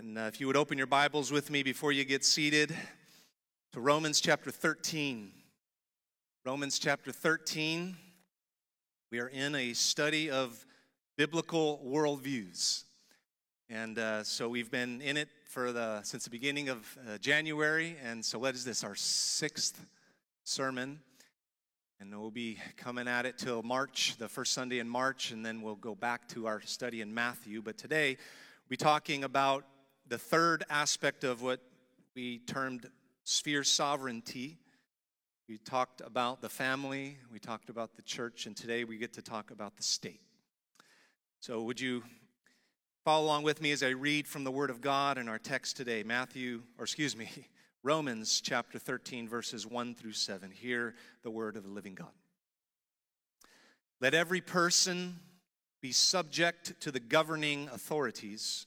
And uh, if you would open your Bibles with me before you get seated to Romans chapter 13. Romans chapter 13. We are in a study of biblical worldviews. And uh, so we've been in it for the since the beginning of uh, January. And so what is this? Our sixth sermon. And we'll be coming at it till March, the first Sunday in March, and then we'll go back to our study in Matthew. But today, we'll be talking about the third aspect of what we termed sphere sovereignty. We talked about the family, we talked about the church, and today we get to talk about the state. So, would you follow along with me as I read from the Word of God in our text today? Matthew, or excuse me, Romans chapter 13, verses 1 through 7. Hear the word of the living God. Let every person be subject to the governing authorities,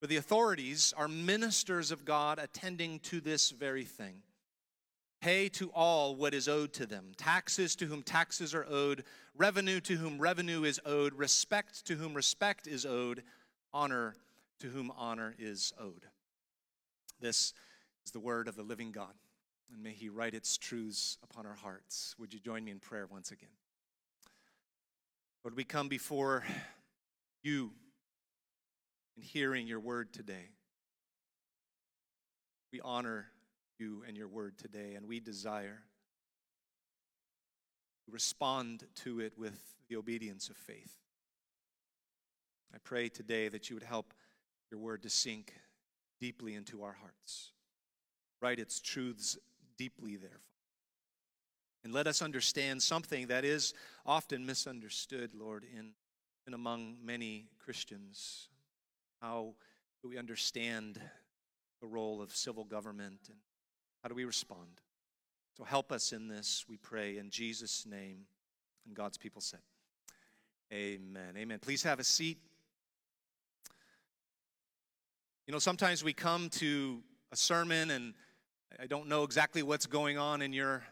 For the authorities are ministers of God attending to this very thing. Pay to all what is owed to them taxes to whom taxes are owed, revenue to whom revenue is owed, respect to whom respect is owed, honor to whom honor is owed. This is the word of the living God and may He write its truths upon our hearts. Would you join me in prayer once again? Lord, we come before you in hearing your word today. We honor you and your word today, and we desire to respond to it with the obedience of faith. I pray today that you would help your word to sink deeply into our hearts. Write its truths deeply there. And let us understand something that is often misunderstood, Lord, in, in among many Christians. How do we understand the role of civil government and how do we respond? So help us in this, we pray, in Jesus' name. And God's people said, Amen. Amen. Please have a seat. You know, sometimes we come to a sermon and I don't know exactly what's going on in your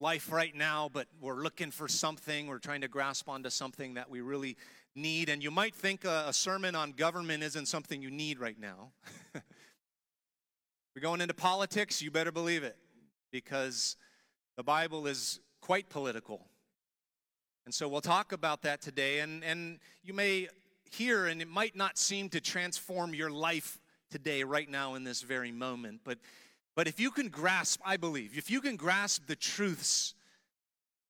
life right now, but we're looking for something. We're trying to grasp onto something that we really need. And you might think a, sermon on government isn't something you need right now. we're going into politics, you better believe it, because the Bible is quite political. And so we'll talk about that today. And, and you may hear, and it might not seem to transform your life today, right now, in this very moment, but but if you can grasp, I believe, if you can grasp the truths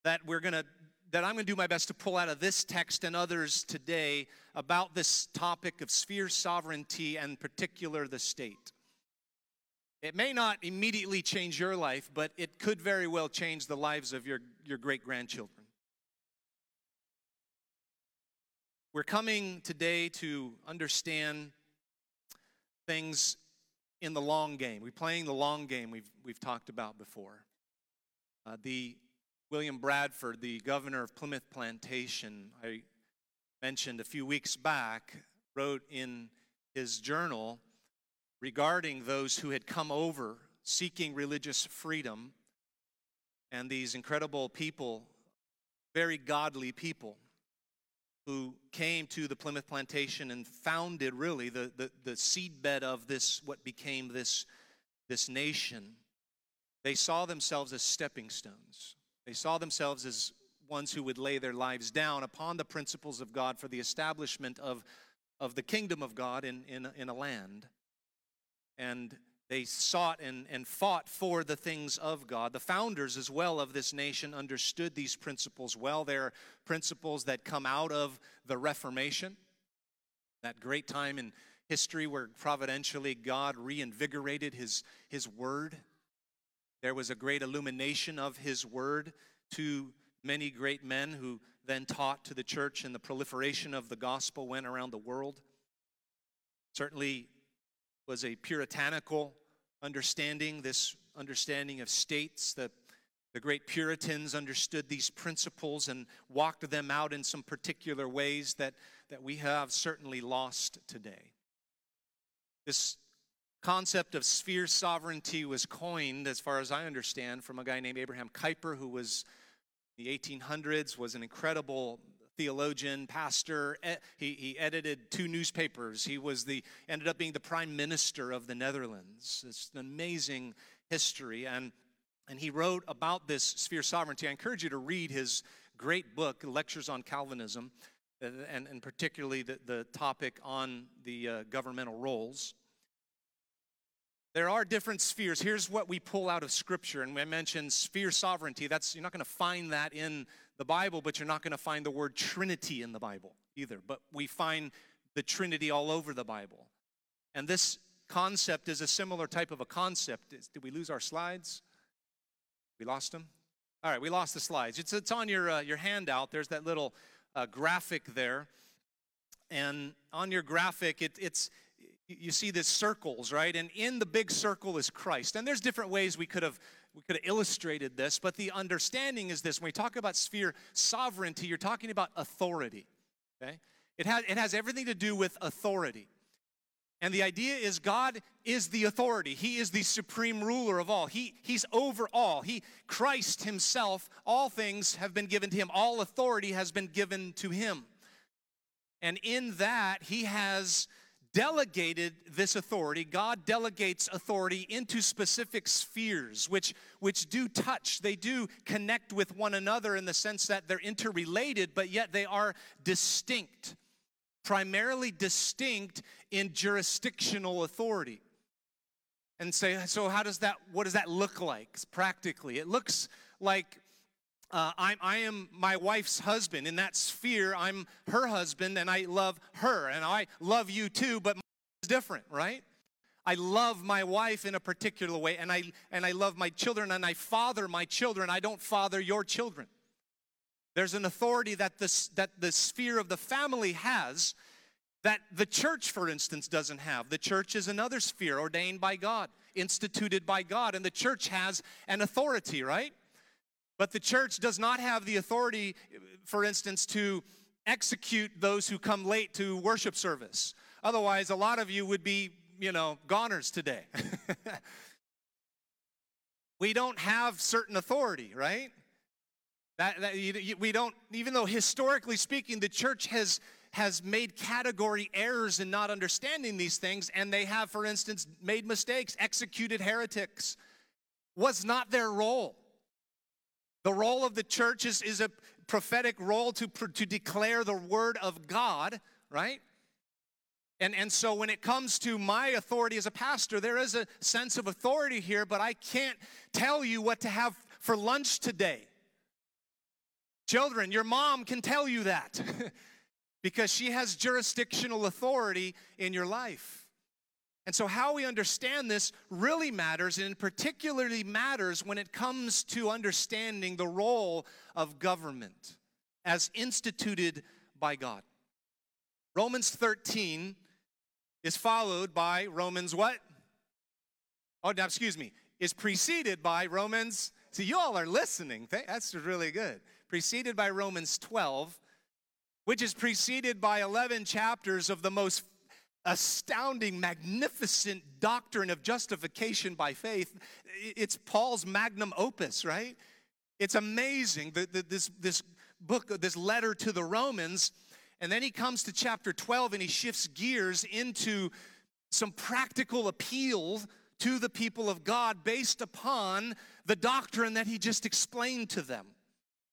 that we're going to that I'm going to do my best to pull out of this text and others today about this topic of sphere sovereignty and particular the state. It may not immediately change your life, but it could very well change the lives of your, your great grandchildren. We're coming today to understand things in the long game. We're playing the long game we've, we've talked about before. Uh, the William Bradford, the governor of Plymouth Plantation, I mentioned a few weeks back, wrote in his journal regarding those who had come over seeking religious freedom and these incredible people, very godly people, who came to the Plymouth plantation and founded really the, the, the seedbed of this, what became this, this nation, they saw themselves as stepping stones. They saw themselves as ones who would lay their lives down upon the principles of God for the establishment of, of the kingdom of God in, in, in a land. And they sought and, and fought for the things of God. The founders, as well, of this nation understood these principles well. They're principles that come out of the Reformation, that great time in history where providentially God reinvigorated his, his word. There was a great illumination of his word to many great men who then taught to the church, and the proliferation of the gospel went around the world. Certainly was a puritanical understanding, this understanding of states. The, the great Puritans understood these principles and walked them out in some particular ways that, that we have certainly lost today. This concept of sphere sovereignty was coined, as far as I understand, from a guy named Abraham Kuyper, who was in the 1800s, was an incredible theologian, pastor. He, he edited two newspapers. He was the ended up being the prime minister of the Netherlands. It's an amazing history, and and he wrote about this sphere sovereignty. I encourage you to read his great book, Lectures on Calvinism, uh, and, and particularly the, the topic on the uh, governmental roles. There are different spheres. Here's what we pull out of Scripture, and I mentioned sphere sovereignty. That's you're not going to find that in the Bible, but you're not going to find the word Trinity in the Bible either. But we find the Trinity all over the Bible. And this concept is a similar type of a concept. Did we lose our slides? We lost them? All right, we lost the slides. It's, it's on your, uh, your handout. There's that little uh, graphic there. And on your graphic, it, it's, you see this circles, right? And in the big circle is Christ. And there's different ways we could have we could have illustrated this, but the understanding is this when we talk about sphere sovereignty, you're talking about authority. Okay? It has, it has everything to do with authority. And the idea is God is the authority. He is the supreme ruler of all. He, he's over all. He, Christ himself, all things have been given to him. All authority has been given to him. And in that, he has delegated this authority. God delegates authority into specific spheres, which, which do touch, they do connect with one another in the sense that they're interrelated, but yet they are distinct, primarily distinct in jurisdictional authority. And say, so how does that, what does that look like practically? It looks like uh, I'm, I am my wife's husband. In that sphere, I'm her husband and I love her. And I love you too, but it's different, right? I love my wife in a particular way and I, and I love my children and I father my children. I don't father your children. There's an authority that, this, that the sphere of the family has that the church, for instance, doesn't have. The church is another sphere ordained by God, instituted by God, and the church has an authority, right? But the church does not have the authority, for instance, to execute those who come late to worship service. Otherwise, a lot of you would be, you know, goners today. we don't have certain authority, right? That, that you, we don't, even though historically speaking, the church has has made category errors in not understanding these things, and they have, for instance, made mistakes, executed heretics. Was not their role. The role of the church is, is a prophetic role to, to declare the word of God, right? And, and so when it comes to my authority as a pastor, there is a sense of authority here, but I can't tell you what to have for lunch today. Children, your mom can tell you that because she has jurisdictional authority in your life. And so, how we understand this really matters, and particularly matters when it comes to understanding the role of government as instituted by God. Romans 13 is followed by Romans what? Oh, now, excuse me, is preceded by Romans. See, you all are listening. That's really good. Preceded by Romans 12, which is preceded by 11 chapters of the most astounding, magnificent doctrine of justification by faith. It's Paul's magnum opus, right? It's amazing that this, this book, this letter to the Romans. And then he comes to chapter 12 and he shifts gears into some practical appeal to the people of God based upon the doctrine that he just explained to them.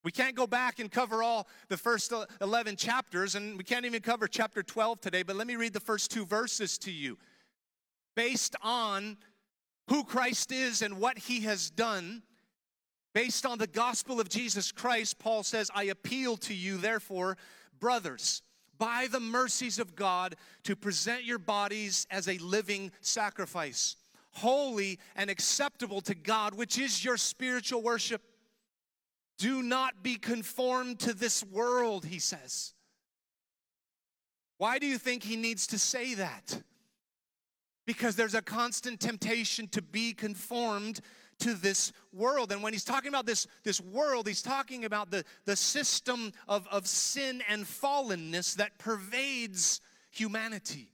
We can't go back and cover all the first 11 chapters, and we can't even cover chapter 12 today, but let me read the first two verses to you. Based on who Christ is and what he has done, based on the gospel of Jesus Christ, Paul says, I appeal to you, therefore, brothers, by the mercies of God, to present your bodies as a living sacrifice, holy and acceptable to God, which is your spiritual worship. Do not be conformed to this world, he says. Why do you think he needs to say that? Because there's a constant temptation to be conformed to this world. And when he's talking about this, this world, he's talking about the, the system of, of sin and fallenness that pervades humanity.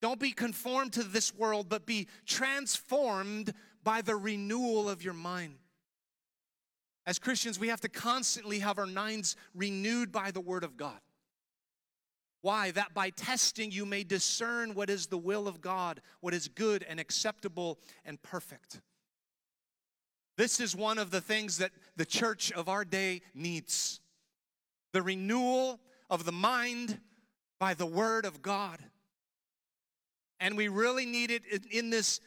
Don't be conformed to this world, but be transformed by the renewal of your mind. As Christians, we have to constantly have our minds renewed by the Word of God. Why? That by testing you may discern what is the will of God, what is good and acceptable and perfect. This is one of the things that the church of our day needs the renewal of the mind by the Word of God. And we really need it in this,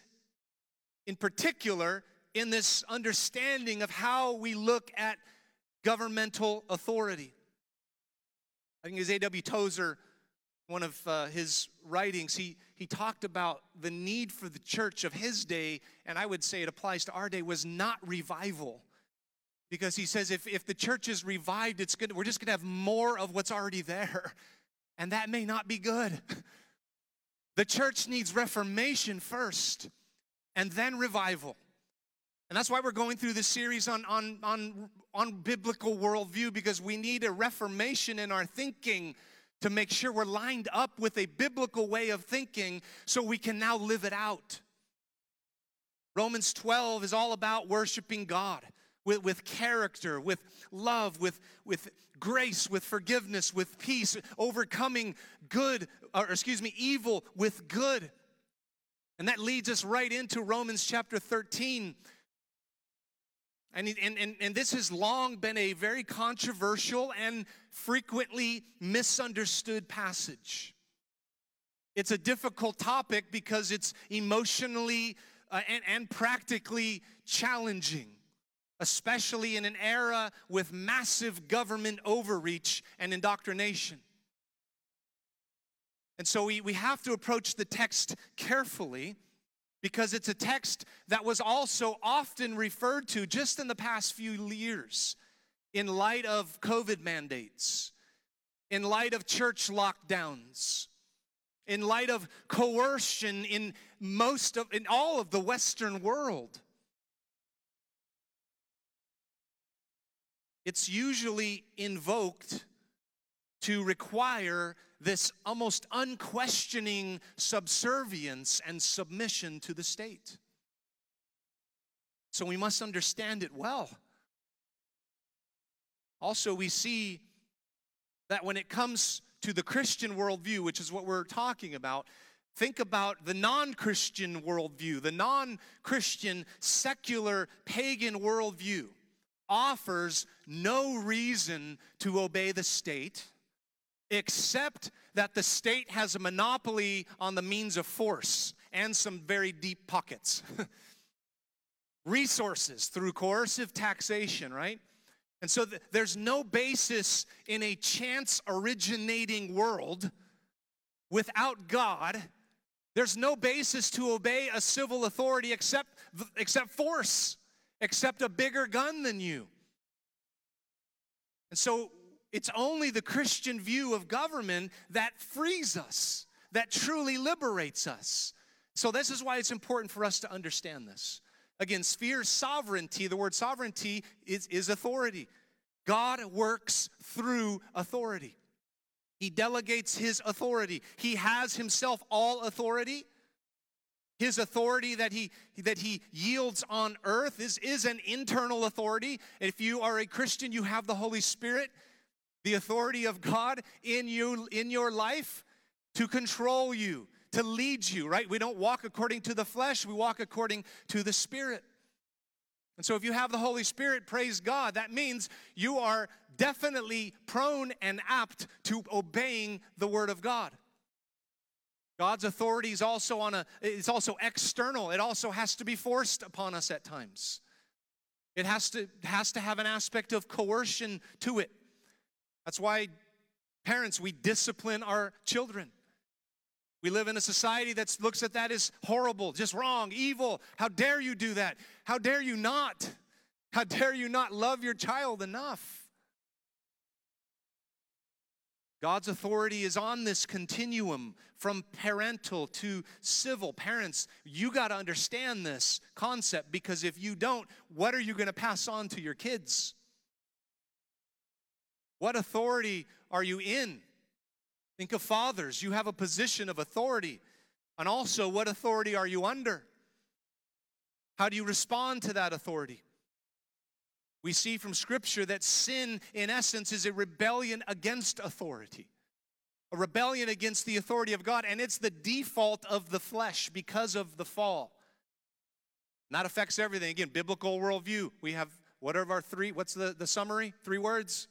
in particular, in this understanding of how we look at governmental authority. I think it was A.W. Tozer, one of uh, his writings, he, he talked about the need for the church of his day, and I would say it applies to our day, was not revival. Because he says if, if the church is revived, it's good, we're just to have more of what's already there. And that may not be good. The church needs reformation first and then revival. And that's why we're going through this series on, on, on, on biblical worldview because we need a reformation in our thinking to make sure we're lined up with a biblical way of thinking so we can now live it out. Romans 12 is all about worshiping God with, with character, with love, with, with grace, with forgiveness, with peace, overcoming good, or excuse me, evil with good. And that leads us right into Romans chapter 13. And, and, and, and this has long been a very controversial and frequently misunderstood passage. It's a difficult topic because it's emotionally uh, and, and practically challenging especially in an era with massive government overreach and indoctrination. And so we, we have to approach the text carefully because it's a text that was also often referred to just in the past few years in light of COVID mandates, in light of church lockdowns, in light of coercion in most of in all of the western world. It's usually invoked to require this almost unquestioning subservience and submission to the state. So we must understand it well. Also, we see that when it comes to the Christian worldview, which is what we're talking about, think about the non Christian worldview, the non Christian, secular, pagan worldview offers no reason to obey the state except that the state has a monopoly on the means of force and some very deep pockets. Resources through coercive taxation, right? And so th- there's no basis in a chance originating world without God. There's no basis to obey a civil authority except, except force except a bigger gun than you. And so it's only the Christian view of government that frees us, that truly liberates us. So, this is why it's important for us to understand this. Again, sphere sovereignty, the word sovereignty is, is authority. God works through authority. He delegates his authority. He has himself all authority. His authority that he, that he yields on earth is, is an internal authority. If you are a Christian, you have the Holy Spirit, the authority of God in you in your life to control you, to lead you, right? We don't walk according to the flesh, we walk according to the Spirit. And so if you have the Holy Spirit, praise God, that means you are definitely prone and apt to obeying the Word of God. God's authority is also on a it's also external. It also has to be forced upon us at times. It has to has to have an aspect of coercion to it. That's why parents we discipline our children. We live in a society that looks at that as horrible, just wrong, evil. How dare you do that? How dare you not? How dare you not love your child enough? God's authority is on this continuum from parental to civil. Parents, you got to understand this concept because if you don't, what are you going to pass on to your kids? What authority are you in? Think of fathers. You have a position of authority. And also, what authority are you under? How do you respond to that authority? We see from Scripture that sin, in essence, is a rebellion against authority, a rebellion against the authority of God, and it's the default of the flesh because of the fall. And that affects everything. Again, biblical worldview. We have what are our three? What's the, the summary? Three words?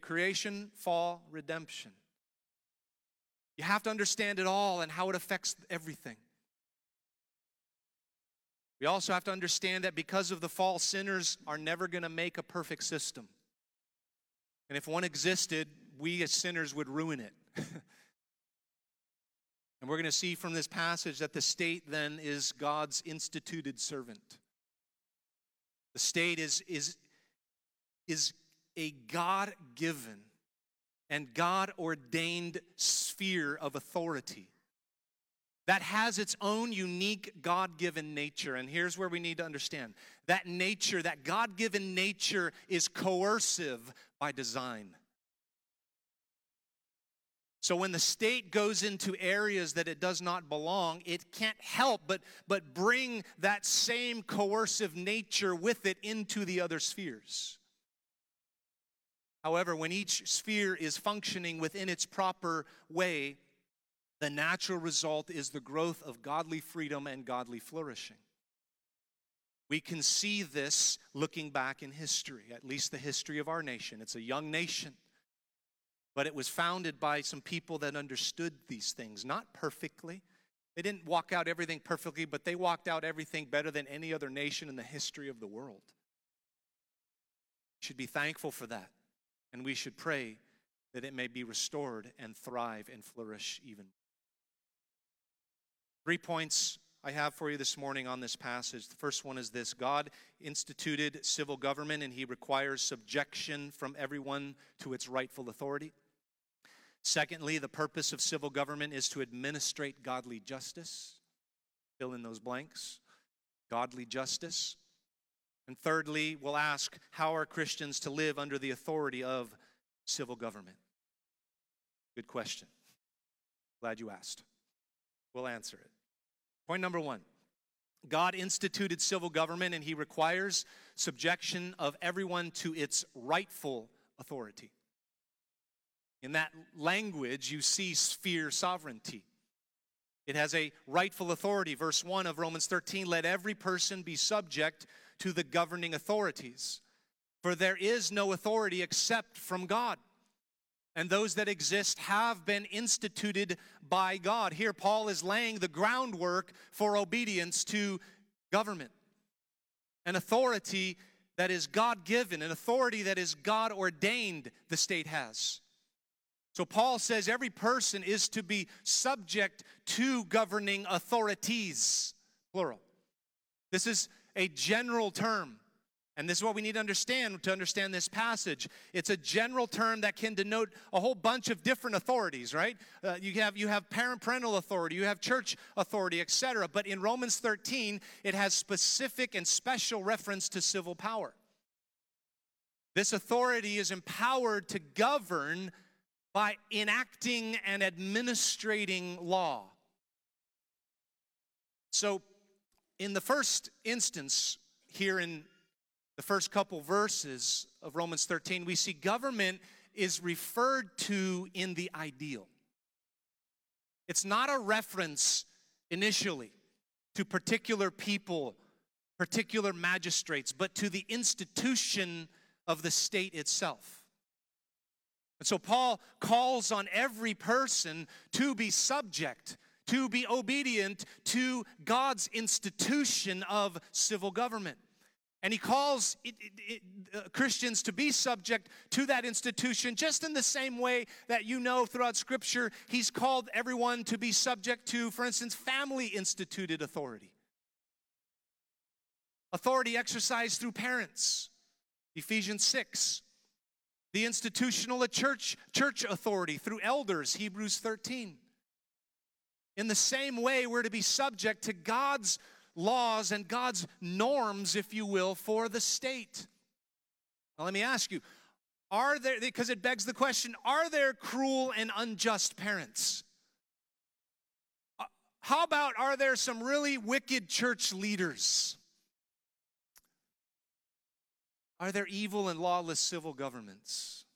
Creation, fall, redemption. You have to understand it all and how it affects everything. We also have to understand that because of the fall, sinners are never going to make a perfect system. And if one existed, we as sinners would ruin it. and we're going to see from this passage that the state then is God's instituted servant. The state is, is, is a God given and God ordained sphere of authority that has its own unique God given nature. And here's where we need to understand that nature, that God given nature, is coercive by design. So when the state goes into areas that it does not belong, it can't help but, but bring that same coercive nature with it into the other spheres. However, when each sphere is functioning within its proper way, the natural result is the growth of godly freedom and godly flourishing. We can see this looking back in history, at least the history of our nation. It's a young nation, but it was founded by some people that understood these things, not perfectly. They didn't walk out everything perfectly, but they walked out everything better than any other nation in the history of the world. We should be thankful for that, and we should pray that it may be restored and thrive and flourish even more. Three points I have for you this morning on this passage. The first one is this God instituted civil government and he requires subjection from everyone to its rightful authority. Secondly, the purpose of civil government is to administrate godly justice. Fill in those blanks. Godly justice. And thirdly, we'll ask how are Christians to live under the authority of civil government? Good question. Glad you asked. We'll answer it. Point number one God instituted civil government and he requires subjection of everyone to its rightful authority. In that language, you see sphere sovereignty. It has a rightful authority. Verse 1 of Romans 13 let every person be subject to the governing authorities, for there is no authority except from God and those that exist have been instituted by God. Here, Paul is laying the groundwork for obedience to government, an authority that is God given, an authority that is God ordained, the state has. So, Paul says every person is to be subject to governing authorities, plural. This is a general term. And this is what we need to understand to understand this passage. It's a general term that can denote a whole bunch of different authorities, right? Uh, you have you have parent parental authority, you have church authority, etc. But in Romans 13, it has specific and special reference to civil power. This authority is empowered to govern by enacting and administrating law. So, in the first instance, here in the first couple verses of Romans 13, we see government is referred to in the ideal. It's not a reference initially to particular people, particular magistrates, but to the institution of the state itself. And so Paul calls on every person to be subject, to be obedient to God's institution of civil government. And he calls it, it, it, uh, Christians to be subject to that institution, just in the same way that you know throughout Scripture, he's called everyone to be subject to, for instance, family instituted authority. Authority exercised through parents, Ephesians 6. The institutional church, church authority through elders, Hebrews 13. In the same way, we're to be subject to God's laws and God's norms, if you will, for the state. Now, let me ask you are there, because it begs the question, are there cruel and unjust parents? Uh, how about, are there some really wicked church leaders? Are there evil and lawless civil governments?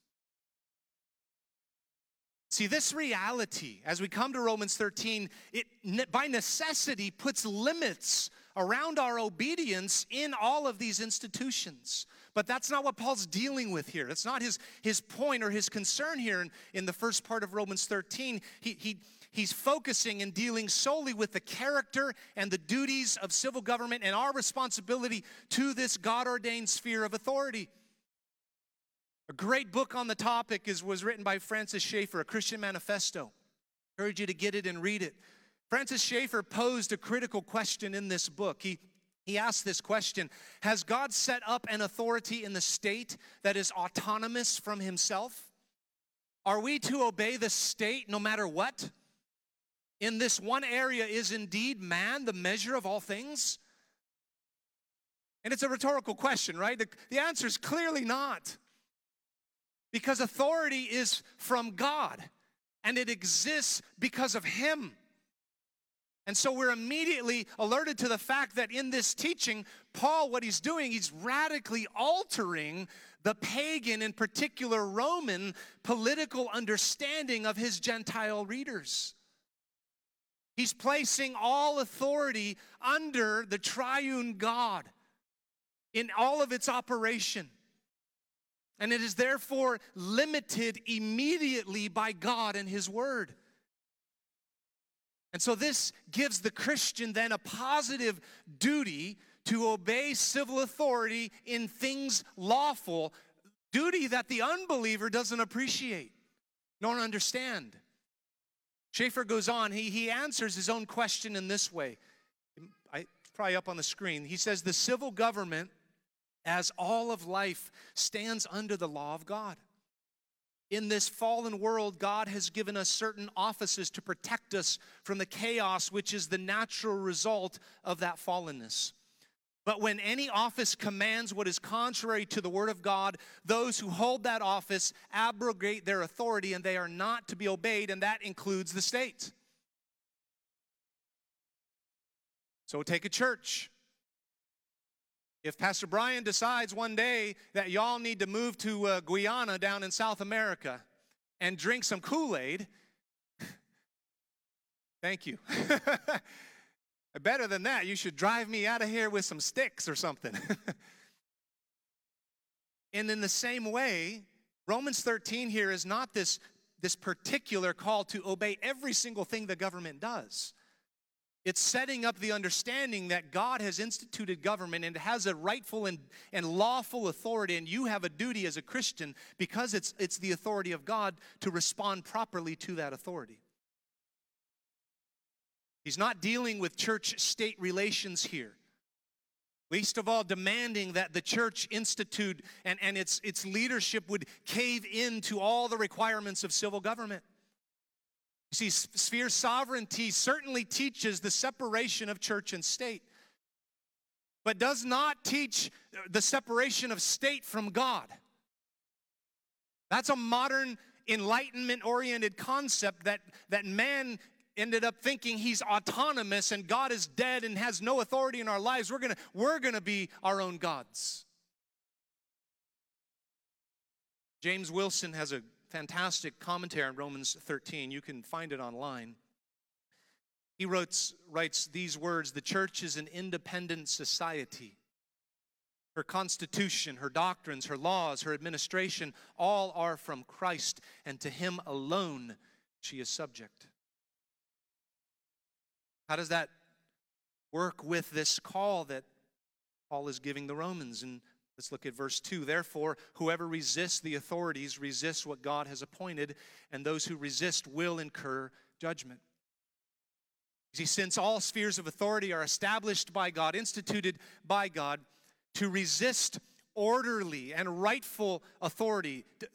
See, this reality, as we come to Romans 13, it by necessity puts limits around our obedience in all of these institutions. But that's not what Paul's dealing with here. That's not his, his point or his concern here in, in the first part of Romans 13. He, he, he's focusing and dealing solely with the character and the duties of civil government and our responsibility to this God ordained sphere of authority. Great book on the topic is, was written by Francis Schaeffer, A Christian Manifesto. I urge you to get it and read it. Francis Schaeffer posed a critical question in this book. He, he asked this question Has God set up an authority in the state that is autonomous from himself? Are we to obey the state no matter what? In this one area, is indeed man the measure of all things? And it's a rhetorical question, right? The, the answer is clearly not. Because authority is from God and it exists because of Him. And so we're immediately alerted to the fact that in this teaching, Paul, what he's doing, he's radically altering the pagan, in particular Roman, political understanding of his Gentile readers. He's placing all authority under the triune God in all of its operation. And it is therefore limited immediately by God and His Word. And so this gives the Christian then a positive duty to obey civil authority in things lawful, duty that the unbeliever doesn't appreciate nor understand. Schaeffer goes on, he, he answers his own question in this way. I, probably up on the screen. He says, The civil government as all of life stands under the law of God. In this fallen world, God has given us certain offices to protect us from the chaos which is the natural result of that fallenness. But when any office commands what is contrary to the Word of God, those who hold that office abrogate their authority and they are not to be obeyed, and that includes the state. So take a church. If Pastor Brian decides one day that y'all need to move to uh, Guyana down in South America and drink some Kool Aid, thank you. Better than that, you should drive me out of here with some sticks or something. and in the same way, Romans 13 here is not this, this particular call to obey every single thing the government does. It's setting up the understanding that God has instituted government and has a rightful and, and lawful authority, and you have a duty as a Christian because it's, it's the authority of God to respond properly to that authority. He's not dealing with church state relations here. Least of all, demanding that the church institute and, and its, its leadership would cave in to all the requirements of civil government. You see, sphere sovereignty certainly teaches the separation of church and state, but does not teach the separation of state from God. That's a modern enlightenment oriented concept that, that man ended up thinking he's autonomous and God is dead and has no authority in our lives. We're gonna, we're gonna be our own gods. James Wilson has a fantastic commentary on Romans 13. You can find it online. He writes, writes these words The church is an independent society. her constitution, her doctrines, her laws, her administration, all are from Christ, and to him alone she is subject. How does that work with this call that Paul is giving the Romans? And let's look at verse 2. Therefore, whoever resists the authorities resists what God has appointed, and those who resist will incur judgment. See, since all spheres of authority are established by God, instituted by God, to resist orderly and rightful authority, to,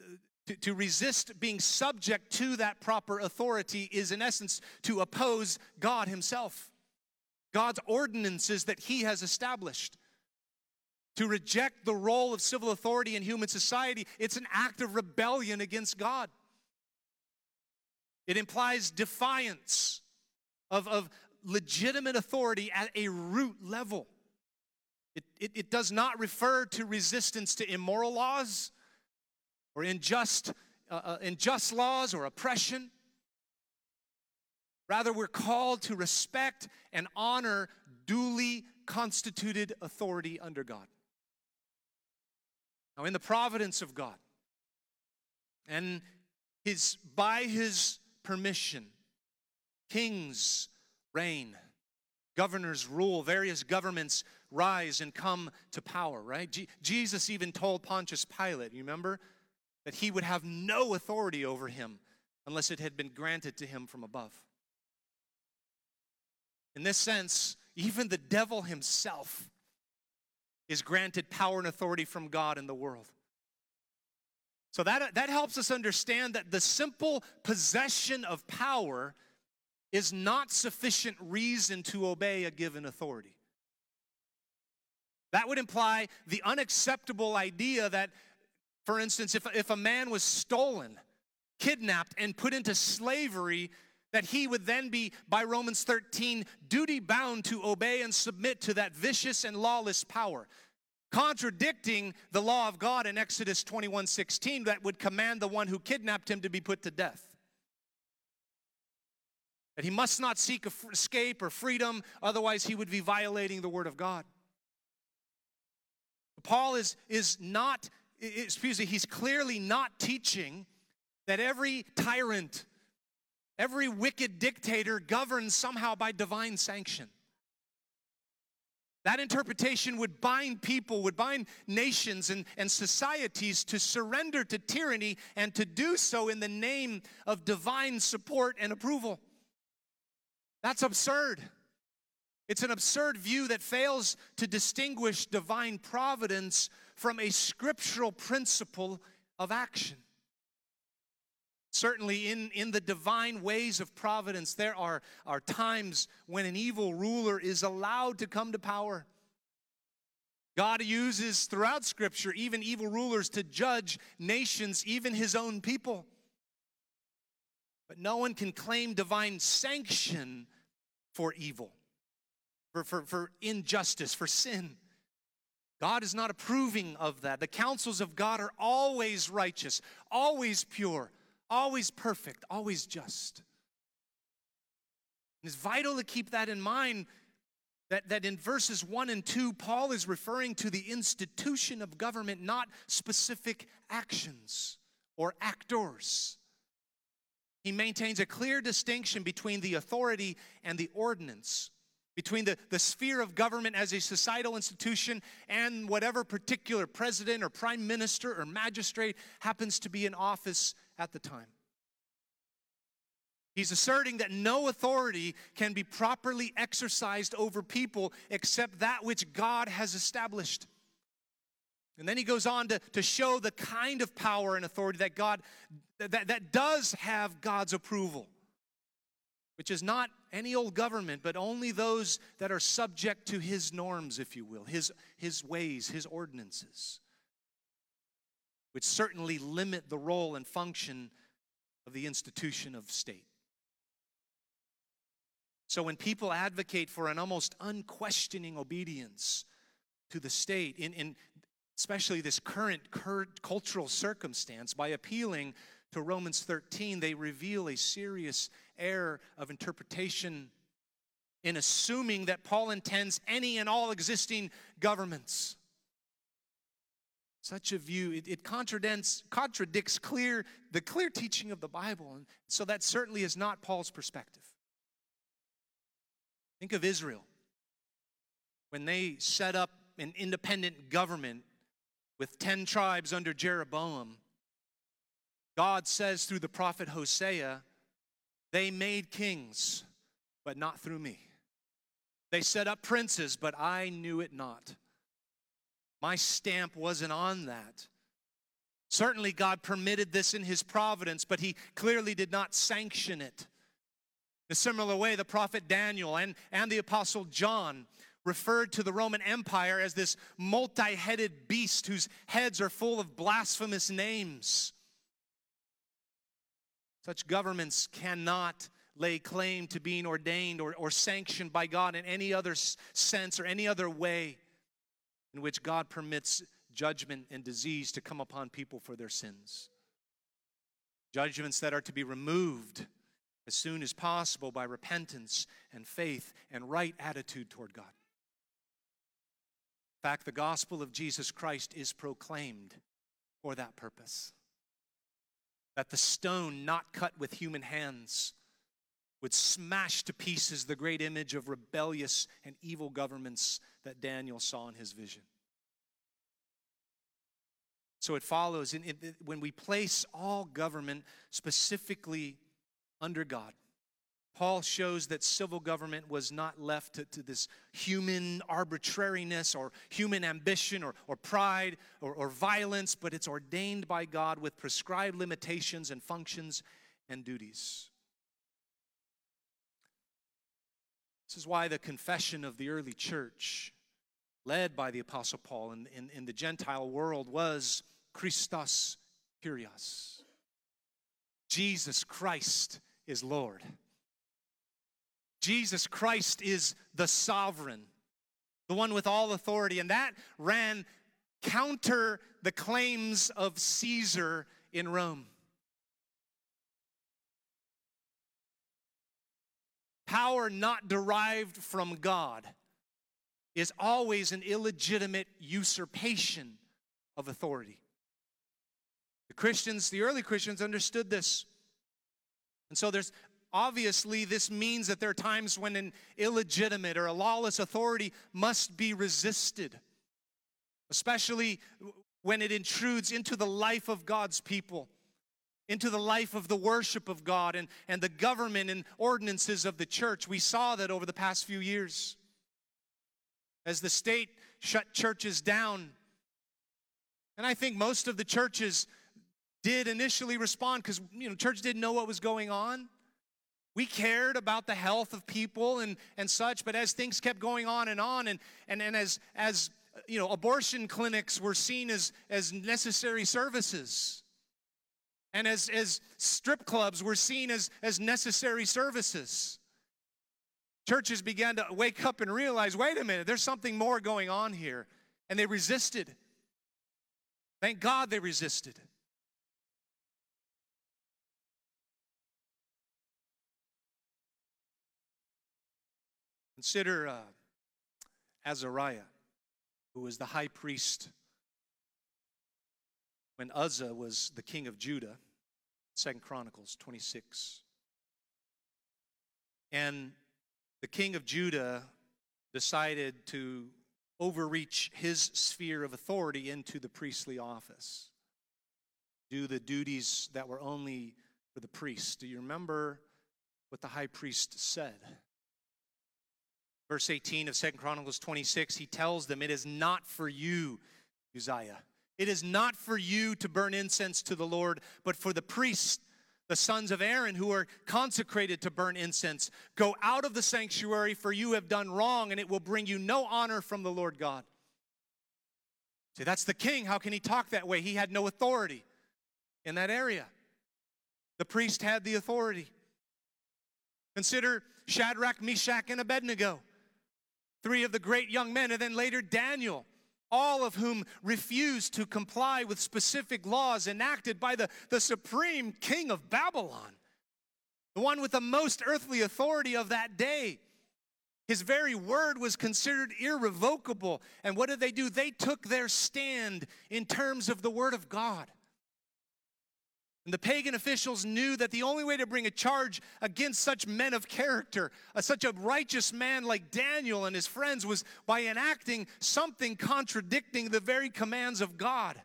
to, to, resist being subject to that proper authority, is in essence to oppose God Himself, God's ordinances that He has established. To reject the role of civil authority in human society, it's an act of rebellion against God. It implies defiance of, of legitimate authority at a root level. It, it, it, does not refer to resistance to immoral laws or unjust, uh, uh, unjust laws or oppression. Rather, we're called to respect and honor duly constituted authority under God. Now, in the providence of God and his, by his permission, Kings reign, governors rule, various governments rise and come to power, right? G- Jesus even told Pontius Pilate, you remember, that he would have no authority over him unless it had been granted to him from above. In this sense, even the devil himself is granted power and authority from God in the world. So that, that helps us understand that the simple possession of power is not sufficient reason to obey a given authority. That would imply the unacceptable idea that, for instance, if, if a man was stolen, kidnapped, and put into slavery, that he would then be, by Romans 13, duty bound to obey and submit to that vicious and lawless power, contradicting the law of God in Exodus 21 16 that would command the one who kidnapped him to be put to death that he must not seek escape or freedom, otherwise, he would be violating the word of God. Paul is, is not, excuse me, he's clearly not teaching that every tyrant, every wicked dictator governs somehow by divine sanction. That interpretation would bind people, would bind nations and, and societies to surrender to tyranny and to do so in the name of divine support and approval. That's absurd. It's an absurd view that fails to distinguish divine providence from a scriptural principle of action. Certainly, in, in the divine ways of providence, there are, are times when an evil ruler is allowed to come to power. God uses throughout Scripture even evil rulers to judge nations, even his own people. But no one can claim divine sanction for evil, for, for, for injustice, for sin. God is not approving of that. The counsels of God are always righteous, always pure, always perfect, always just. It's vital to keep that in mind that, that in verses 1 and 2, Paul is referring to the institution of government, not specific actions or actors. He maintains a clear distinction between the authority and the ordinance, between the, the sphere of government as a societal institution and whatever particular president or prime minister or magistrate happens to be in office at the time. He's asserting that no authority can be properly exercised over people except that which God has established. And then he goes on to, to show the kind of power and authority that God that, that does have God's approval, which is not any old government, but only those that are subject to his norms, if you will, his, his ways, his ordinances, which certainly limit the role and function of the institution of state. So when people advocate for an almost unquestioning obedience to the state, in, in especially this current cultural circumstance, by appealing to Romans 13, they reveal a serious error of interpretation in assuming that Paul intends any and all existing governments. Such a view, it, it contradicts, contradicts clear, the clear teaching of the Bible. And so that certainly is not Paul's perspective. Think of Israel. When they set up an independent government with 10 tribes under Jeroboam, God says through the prophet Hosea, they made kings, but not through me. They set up princes, but I knew it not. My stamp wasn't on that. Certainly, God permitted this in His providence, but He clearly did not sanction it. In a similar way, the prophet Daniel and, and the apostle John referred to the Roman Empire as this multi headed beast whose heads are full of blasphemous names. Such governments cannot lay claim to being ordained or, or sanctioned by God in any other sense or any other way in which God permits judgment and disease to come upon people for their sins. Judgments that are to be removed as soon as possible by repentance and faith and right attitude toward God. In fact, the gospel of Jesus Christ is proclaimed for that purpose. That the stone not cut with human hands would smash to pieces the great image of rebellious and evil governments that Daniel saw in his vision. So it follows in, in, when we place all government specifically under God. Paul shows that civil government was not left to, to this human arbitrariness or human ambition or, or pride or, or violence, but it's ordained by God with prescribed limitations and functions and duties. This is why the confession of the early church, led by the Apostle Paul in, in, in the Gentile world, was Christos Kyrios. Jesus Christ is Lord. Jesus Christ is the sovereign, the one with all authority. And that ran counter the claims of Caesar in Rome. Power not derived from God is always an illegitimate usurpation of authority. The Christians, the early Christians, understood this. And so there's obviously this means that there are times when an illegitimate or a lawless authority must be resisted, especially when it intrudes into the life of God's people into the life of the worship of God and, and the government and ordinances of the church. We saw that over the past few years. As the state shut churches down, and I think most of the churches did initially respond because you know church didn't know what was going on. We cared about the health of people and, and such, but as things kept going on and on, and, and, and as, as you know, abortion clinics were seen as, as necessary services and as, as strip clubs were seen as, as necessary services. Churches began to wake up and realize wait a minute, there's something more going on here. And they resisted. Thank God they resisted. Consider uh, Azariah, who was the high priest when Uzziah was the king of Judah, Second Chronicles 26. And the king of Judah decided to overreach his sphere of authority into the priestly office, do the duties that were only for the priest. Do you remember what the high priest said? Verse 18 of Second Chronicles 26, he tells them, It is not for you, Uzziah, it is not for you to burn incense to the Lord, but for the priests, the sons of Aaron, who are consecrated to burn incense. Go out of the sanctuary, for you have done wrong, and it will bring you no honor from the Lord God. See, that's the king. How can he talk that way? He had no authority in that area. The priest had the authority. Consider Shadrach, Meshach, and Abednego, three of the great young men, and then later Daniel all of whom refused to comply with specific laws enacted by the, the supreme king of Babylon, the one with the most earthly authority of that day. His very word was considered irrevocable. And what did they do? They took their stand in terms of the word of God. And the pagan officials knew that the only way to bring a charge against such men of character, uh, such a righteous man like Daniel and his friends, was by enacting something contradicting the very commands of God.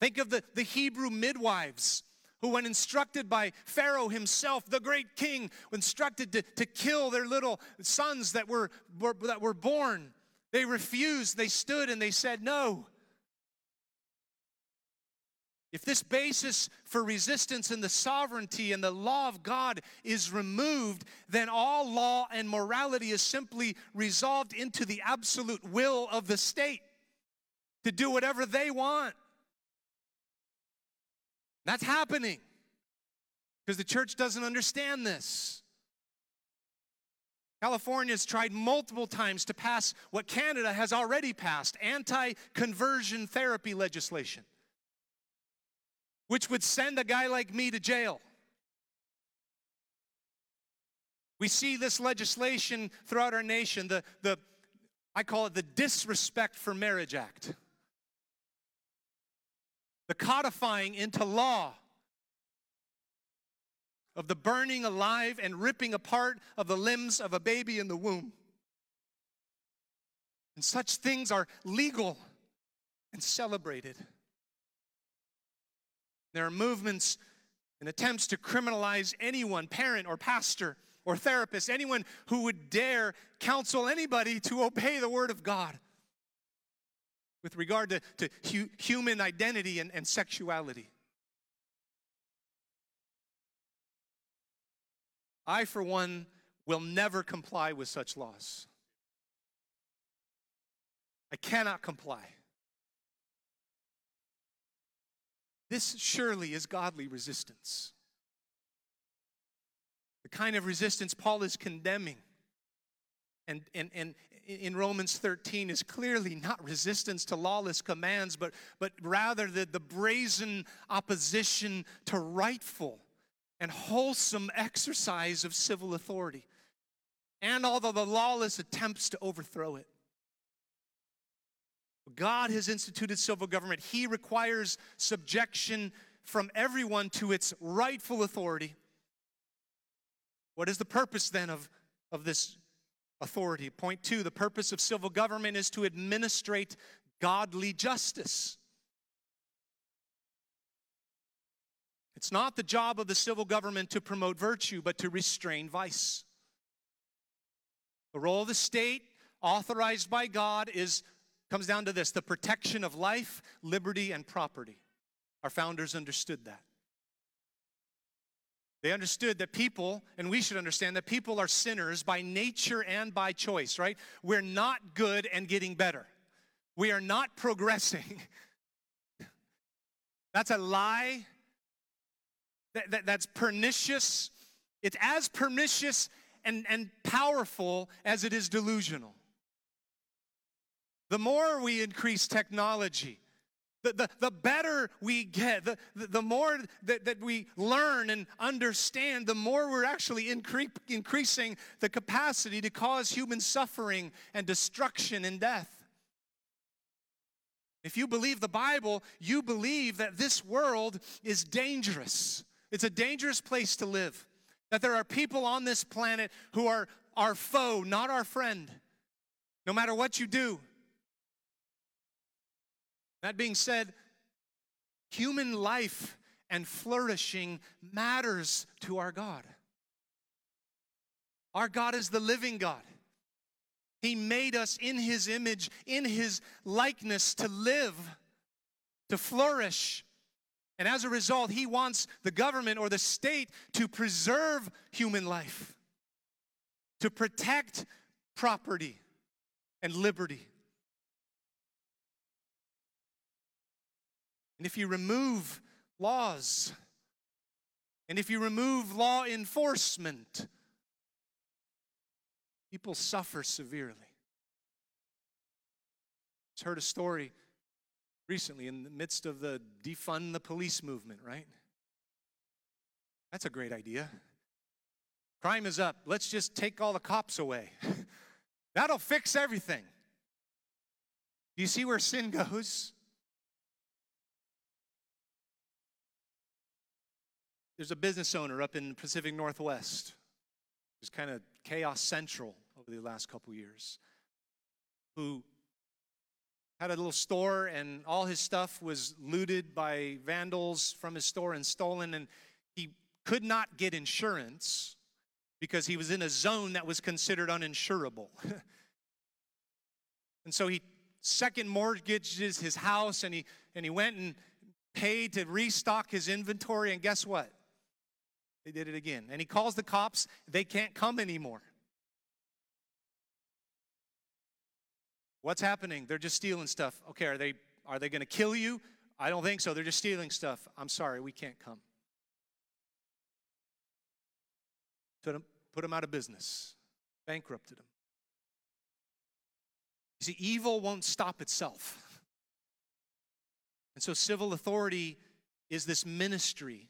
Think of the, the Hebrew midwives who, when instructed by Pharaoh himself, the great king, instructed to, to kill their little sons that were, were, that were born, they refused. They stood and they said, No. If this basis for resistance in the sovereignty and the law of God is removed, then all law and morality is simply resolved into the absolute will of the state to do whatever they want. That's happening because the church doesn't understand this. California has tried multiple times to pass what Canada has already passed anti conversion therapy legislation, which would send a guy like me to jail. We see this legislation throughout our nation, the, the, I call it the Disrespect for Marriage Act the codifying into law of the burning alive and ripping apart of the limbs of a baby in the womb. And such things are legal and celebrated. There are movements and attempts to criminalize anyone, parent or pastor or therapist, anyone who would dare counsel anybody to obey the word of God with regard to, to hu- human identity and, and sexuality. I, for one, will never comply with such laws. I cannot comply. This surely is godly resistance. The kind of resistance Paul is condemning and, and, and, in Romans 13 is clearly not resistance to lawless commands, but, but rather the, the brazen opposition to rightful and wholesome exercise of civil authority, and the, the lawless attempts to overthrow it. God has instituted civil government. He requires subjection from everyone to its rightful authority. What is the purpose then of, of this authority. Point two the purpose of civil government is to administrate godly justice. It's not the job of the civil government to promote virtue, but to restrain vice. The role of the state, authorized by God, is comes down to this the protection of life, liberty, and property. Our founders understood that. They understood that people, and we should understand that people are sinners by nature and by choice, right? We're not good and getting better. We are not progressing. That's a lie. That, that, that's pernicious. It's as pernicious and, and powerful as it is delusional. The more we increase technology, the, the, the better we get, the, the, the more that, that we learn and understand, the more we're actually incre- increasing the capacity to cause human suffering and destruction and death. If you believe the Bible, you believe that this world is dangerous. It's a dangerous place to live. That there are people on this planet who are our foe, not our friend. No matter what you do, that being said, human life and flourishing matters to our God. Our God is the living God. He made us in His image, in His likeness to live, to flourish. And as a result, He wants the government or the state to preserve human life, to protect property and liberty. And if you remove laws, and if you remove law enforcement, people suffer severely. I heard a story recently in the midst of the defund the police movement, right? That's a great idea. Crime is up. Let's just take all the cops away. That'll fix everything. Do you see where sin goes? There's a business owner up in the Pacific Northwest who's kind of chaos central over the last couple years who had a little store and all his stuff was looted by vandals from his store and stolen and he could not get insurance because he was in a zone that was considered uninsurable. and so he second mortgages his house and he and he went and paid to restock his inventory and guess what? They did it again. And he calls the cops, they can't come anymore. What's happening? They're just stealing stuff. Okay, are they are they going to kill you? I don't think so. They're just stealing stuff. I'm sorry, we can't come. Put them, put them out of business, bankrupted them. You see, evil won't stop itself. And so, civil authority is this ministry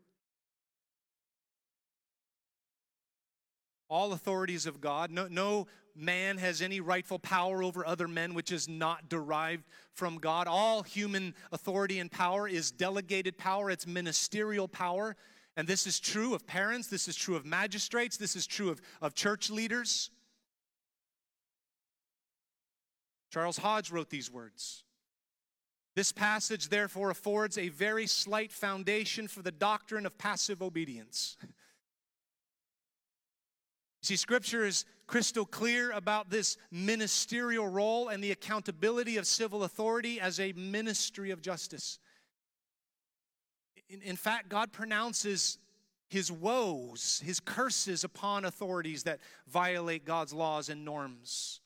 All authorities of God. No, no man has any rightful power over other men which is not derived from God. All human authority and power is delegated power, it's ministerial power. And this is true of parents, this is true of magistrates, this is true of, of church leaders. Charles Hodge wrote these words. This passage, therefore, affords a very slight foundation for the doctrine of passive obedience. See, Scripture is crystal clear about this ministerial role and the accountability of civil authority as a ministry of justice. In, in fact, God pronounces his woes, his curses upon authorities that violate God's laws and norms.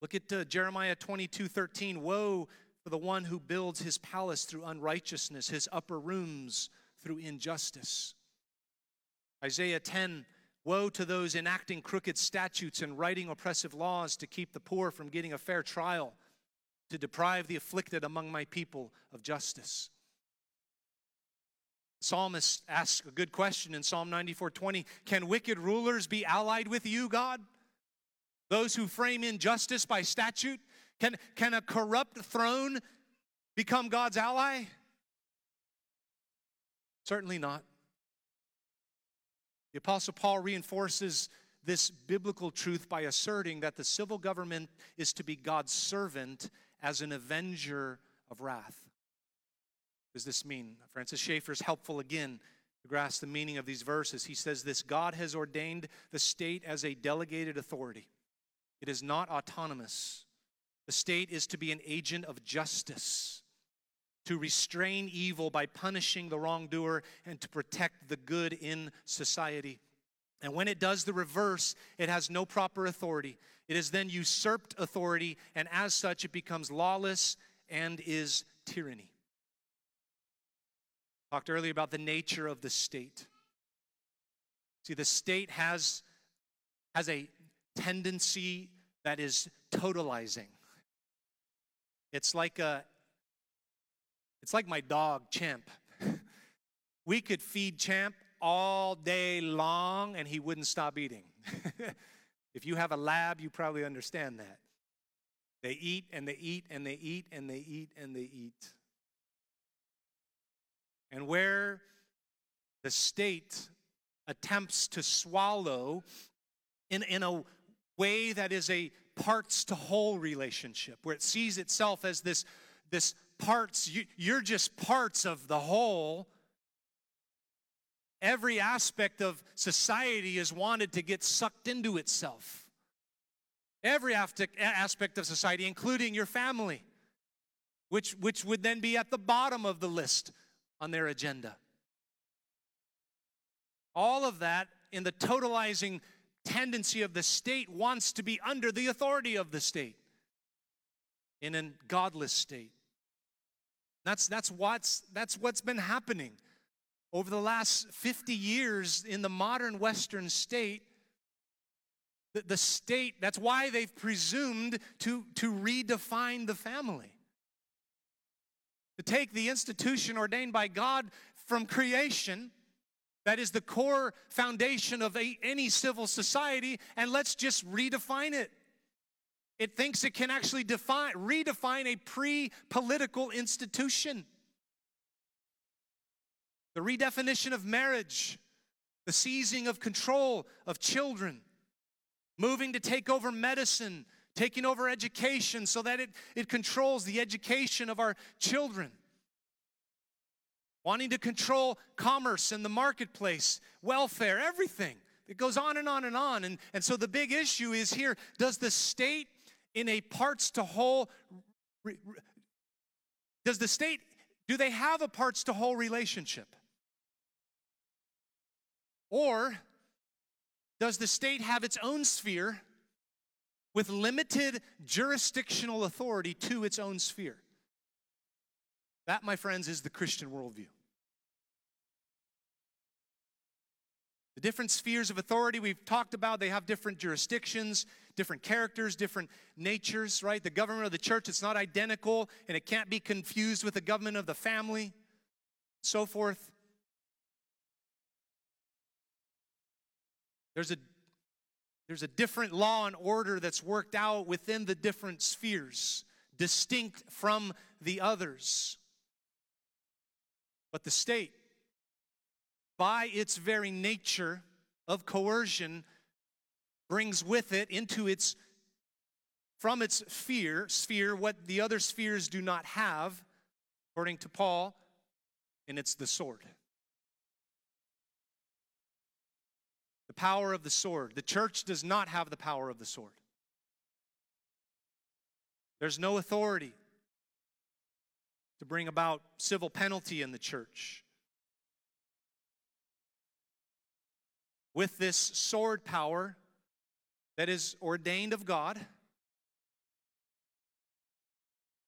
Look at uh, Jeremiah 22 13. Woe for the one who builds his palace through unrighteousness, his upper rooms through injustice. Isaiah 10 Woe to those enacting crooked statutes and writing oppressive laws to keep the poor from getting a fair trial, to deprive the afflicted among my people of justice. Psalmist asks a good question in Psalm 94:20, can wicked rulers be allied with you, God? Those who frame injustice by statute? Can, can a corrupt throne become God's ally? Certainly not. The Apostle Paul reinforces this biblical truth by asserting that the civil government is to be God's servant as an avenger of wrath. What does this mean? Francis Schaeffer is helpful again to grasp the meaning of these verses. He says this God has ordained the state as a delegated authority, it is not autonomous. The state is to be an agent of justice to restrain evil by punishing the wrongdoer and to protect the good in society. And when it does the reverse, it has no proper authority. It is then usurped authority, and as such, it becomes lawless and is tyranny. Talked earlier about the nature of the state. See, the state has, has a tendency that is totalizing. It's like a it's like my dog, Champ. we could feed Champ all day long and he wouldn't stop eating. if you have a lab, you probably understand that. They eat and they eat and they eat and they eat and they eat. And where the state attempts to swallow in, in a way that is a parts to whole relationship, where it sees itself as this, this parts, you, you're just parts of the whole. Every aspect of society is wanted to get sucked into itself. Every aspect of society, including your family, which, which would then be at the bottom of the list on their agenda. All of that in the totalizing tendency of the state wants to be under the authority of the state in a godless state. That's, that's, what's, that's what's been happening over the last 50 years in the modern Western state. The, the state, that's why they've presumed to, to redefine the family. To take the institution ordained by God from creation that is the core foundation of a, any civil society, and let's just redefine it. It thinks it can actually define, redefine a pre political institution. The redefinition of marriage, the seizing of control of children, moving to take over medicine, taking over education so that it, it controls the education of our children wanting to control commerce and the marketplace, welfare, everything. It goes on and on and on. And, and so the big issue is here does the state, in a parts to whole, does the state, do they have a parts to whole relationship? Or does the state have its own sphere with limited jurisdictional authority to its own sphere? That, my friends, is the Christian worldview. The different spheres of authority we've talked about, they have different jurisdictions, different characters, different natures, right? The government of the church, it's not identical and it can't be confused with the government of the family, so forth. There's a there's a different law and order that's worked out within the different spheres, distinct from the others. But the state, by its very nature of coercion, brings with it into its from its sphere, sphere what the other spheres do not have, according to Paul, and it's the sword. The power of the sword. The church does not have the power of the sword. There's no authority to bring about civil penalty in the church. With this sword power that is ordained of God,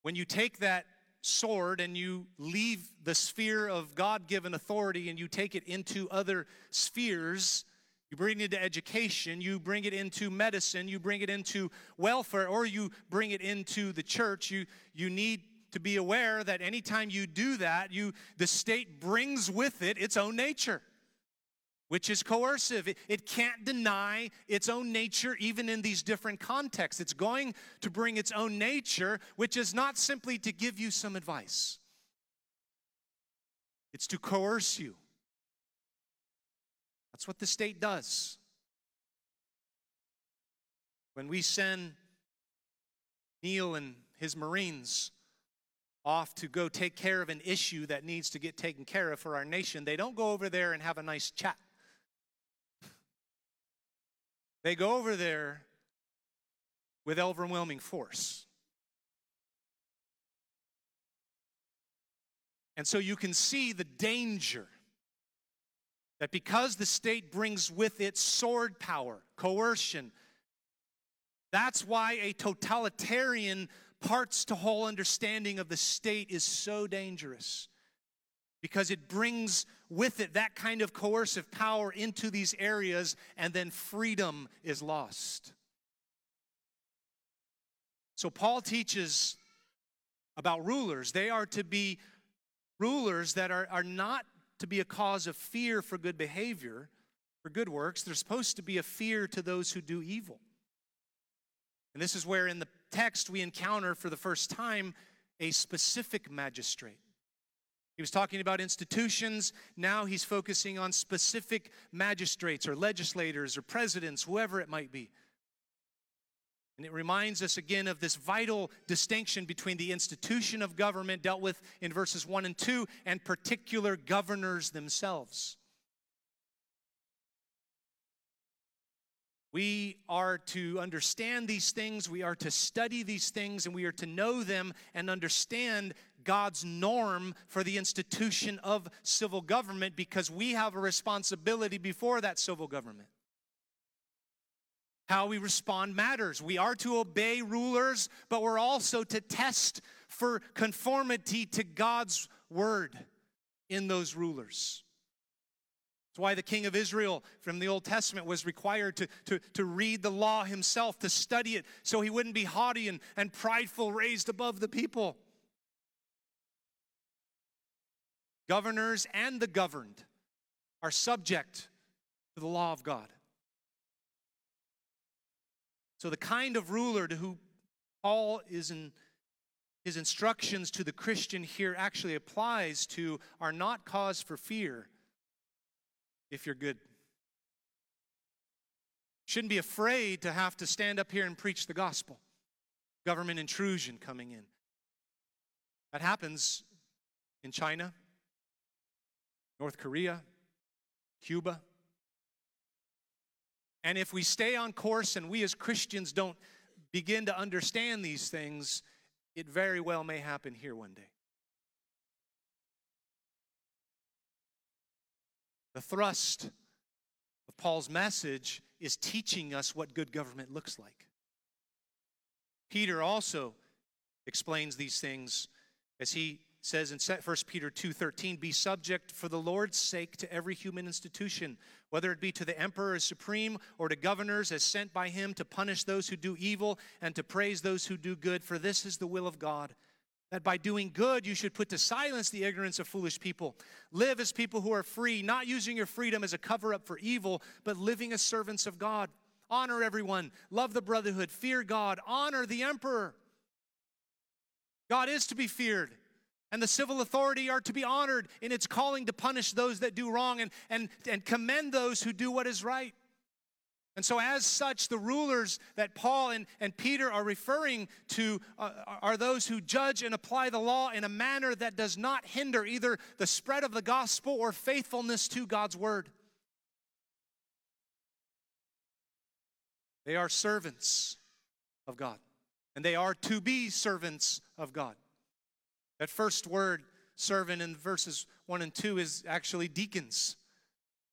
when you take that sword and you leave the sphere of God given authority and you take it into other spheres, you bring it into education, you bring it into medicine, you bring it into welfare, or you bring it into the church, you, you need to be aware that anytime you do that, you the state brings with it its own nature, which is coercive. It, it can't deny its own nature even in these different contexts. It's going to bring its own nature, which is not simply to give you some advice. It's to coerce you. That's what the state does. When we send Neil and his Marines off to go take care of an issue that needs to get taken care of for our nation, they don't go over there and have a nice chat. They go over there with overwhelming force. And so you can see the danger that because the state brings with it sword power, coercion, that's why a totalitarian parts to whole understanding of the state is so dangerous because it brings with it that kind of coercive power into these areas, and then freedom is lost. So, Paul teaches about rulers. They are to be rulers that are, are not to be a cause of fear for good behavior, for good works. They're supposed to be a fear to those who do evil. And this is where in the text we encounter for the first time a specific magistrate. He was talking about institutions. Now he's focusing on specific magistrates or legislators or presidents, whoever it might be. And it reminds us again of this vital distinction between the institution of government dealt with in verses 1 and 2 and particular governors themselves. We are to understand these things, we are to study these things, and we are to know them and understand God's norm for the institution of civil government because we have a responsibility before that civil government. How we respond matters. We are to obey rulers, but we're also to test for conformity to God's word in those rulers. That's why the king of Israel from the Old Testament was required to, to, to read the law himself, to study it, so he wouldn't be haughty and, and prideful, raised above the people. Governors and the governed are subject to the law of God. So, the kind of ruler to who Paul is in his instructions to the Christian here actually applies to are not cause for fear if you're good. Shouldn't be afraid to have to stand up here and preach the gospel. Government intrusion coming in. That happens in China, North Korea, Cuba. And if we stay on course and we as Christians don't begin to understand these things, it very well may happen here one day. The thrust of Paul's message is teaching us what good government looks like. Peter also explains these things as he says in 1 Peter 2:13, "Be subject for the Lord's sake to every human institution, whether it be to the emperor as supreme or to governors as sent by him to punish those who do evil and to praise those who do good, for this is the will of God." That by doing good, you should put to silence the ignorance of foolish people. Live as people who are free, not using your freedom as a cover up for evil, but living as servants of God. Honor everyone, love the brotherhood, fear God, honor the emperor. God is to be feared and the civil authority are to be honored in its calling to punish those that do wrong and, and, and commend those who do what is right. And so, as such, the rulers that Paul and, and Peter are referring to uh, are those who judge and apply the law in a manner that does not hinder either the spread of the gospel or faithfulness to God's word. They are servants of God, and they are to be servants of God. That first word, servant, in verses 1 and 2 is actually deacons.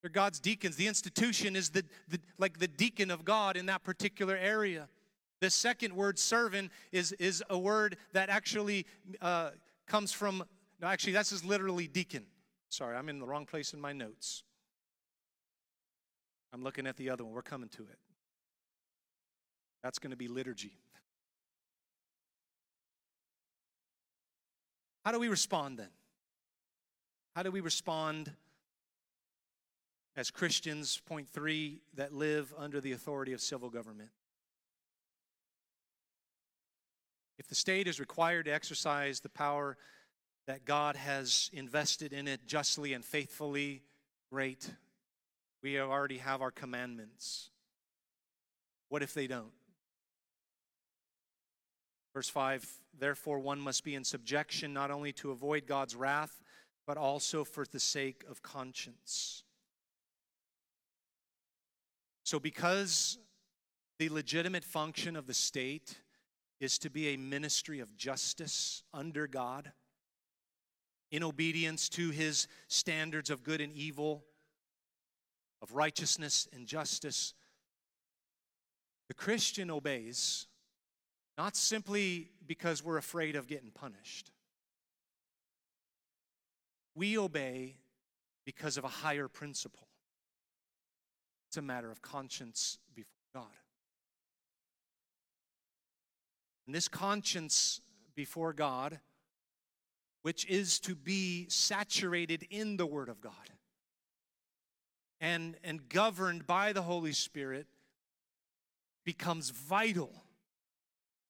They're God's deacons. The institution is the, the, like the deacon of God in that particular area. The second word, servant, is, is a word that actually uh, comes from, no, actually, that's just literally deacon. Sorry, I'm in the wrong place in my notes. I'm looking at the other one. We're coming to it. That's going to be liturgy. How do we respond then? How do we respond as Christians, point three, that live under the authority of civil government? If the state is required to exercise the power that God has invested in it justly and faithfully, great. We already have our commandments. What if they don't? Verse 5 Therefore, one must be in subjection not only to avoid God's wrath, but also for the sake of conscience. So, because the legitimate function of the state is to be a ministry of justice under God, in obedience to his standards of good and evil, of righteousness and justice, the Christian obeys not simply because we're afraid of getting punished. We obey because of a higher principle. It's a matter of conscience before God. And this conscience before God, which is to be saturated in the Word of God and, and governed by the Holy Spirit, becomes vital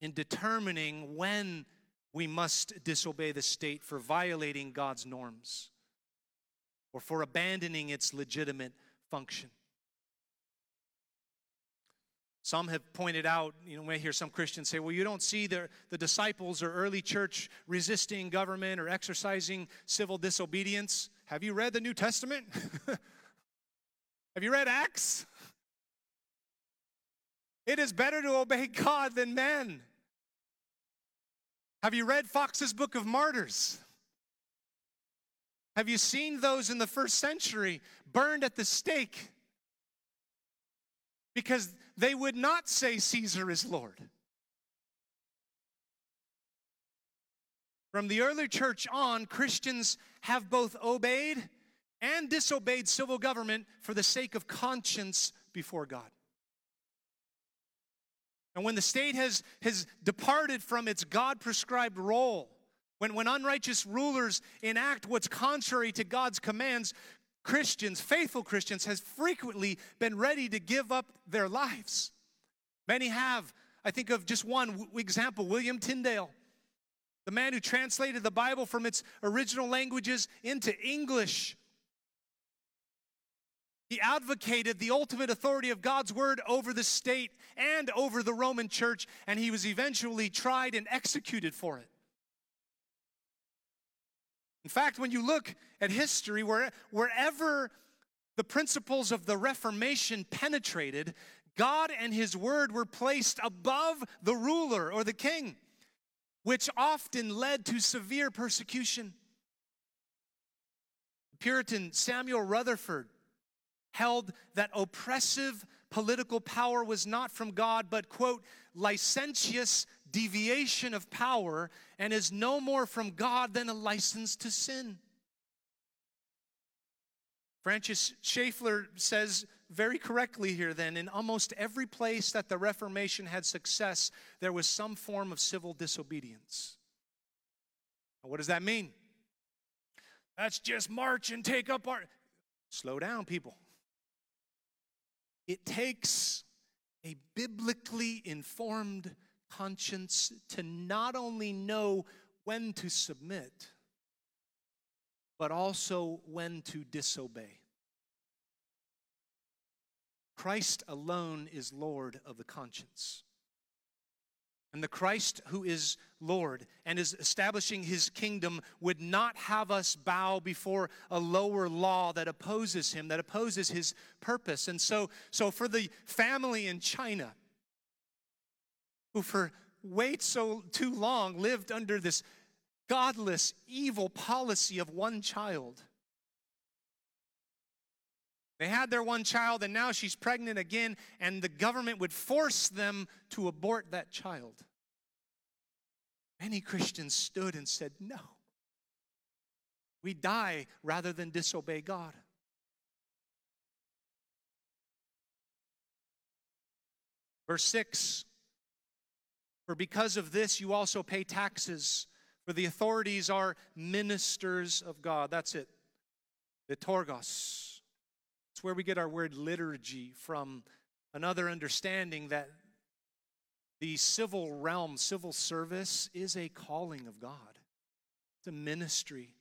in determining when we must disobey the state for violating God's norms or for abandoning its legitimate function. Some have pointed out, you know, hear some Christians say, well, you don't see the, the disciples or early church resisting government or exercising civil disobedience. Have you read the New Testament? have you read Acts? It is better to obey God than men. Have you read Fox's Book of Martyrs? Have you seen those in the first century burned at the stake? because they would not say Caesar is Lord. From the early church on, Christians have both obeyed and disobeyed civil government for the sake of conscience before God. And when the state has, has departed from its God prescribed role, when, when unrighteous rulers enact what's contrary to God's commands, Christians, faithful Christians, has frequently been ready to give up their lives. Many have. I think of just one example William Tyndale, the man who translated the Bible from its original languages into English. He advocated the ultimate authority of God's word over the state and over the Roman church, and he was eventually tried and executed for it. In fact, when you look at history, where, wherever the principles of the Reformation penetrated, God and His Word were placed above the ruler or the king, which often led to severe persecution. Puritan Samuel Rutherford held that oppressive political power was not from God, but, quote, licentious deviation of power and is no more from God than a license to sin. Francis Schaeffer says very correctly here then in almost every place that the Reformation had success, there was some form of civil disobedience. Now, what does that mean? That's just march and take up our. Slow down, people. It takes a biblically informed conscience to not only know when to submit, but also when to disobey. Christ alone is Lord of the conscience. And the Christ who is Lord and is establishing his kingdom would not have us bow before a lower law that opposes him, that opposes his purpose. And so, so for the family in China, who for way so too long lived under this godless, evil policy of one child, they had their one child, and now she's pregnant again, and the government would force them to abort that child. Many Christians stood and said, No. We die rather than disobey God. Verse 6 For because of this you also pay taxes, for the authorities are ministers of God. That's it. Liturgos. It's where we get our word liturgy from another understanding that the civil realm, civil service, is a calling of God, it's a ministry.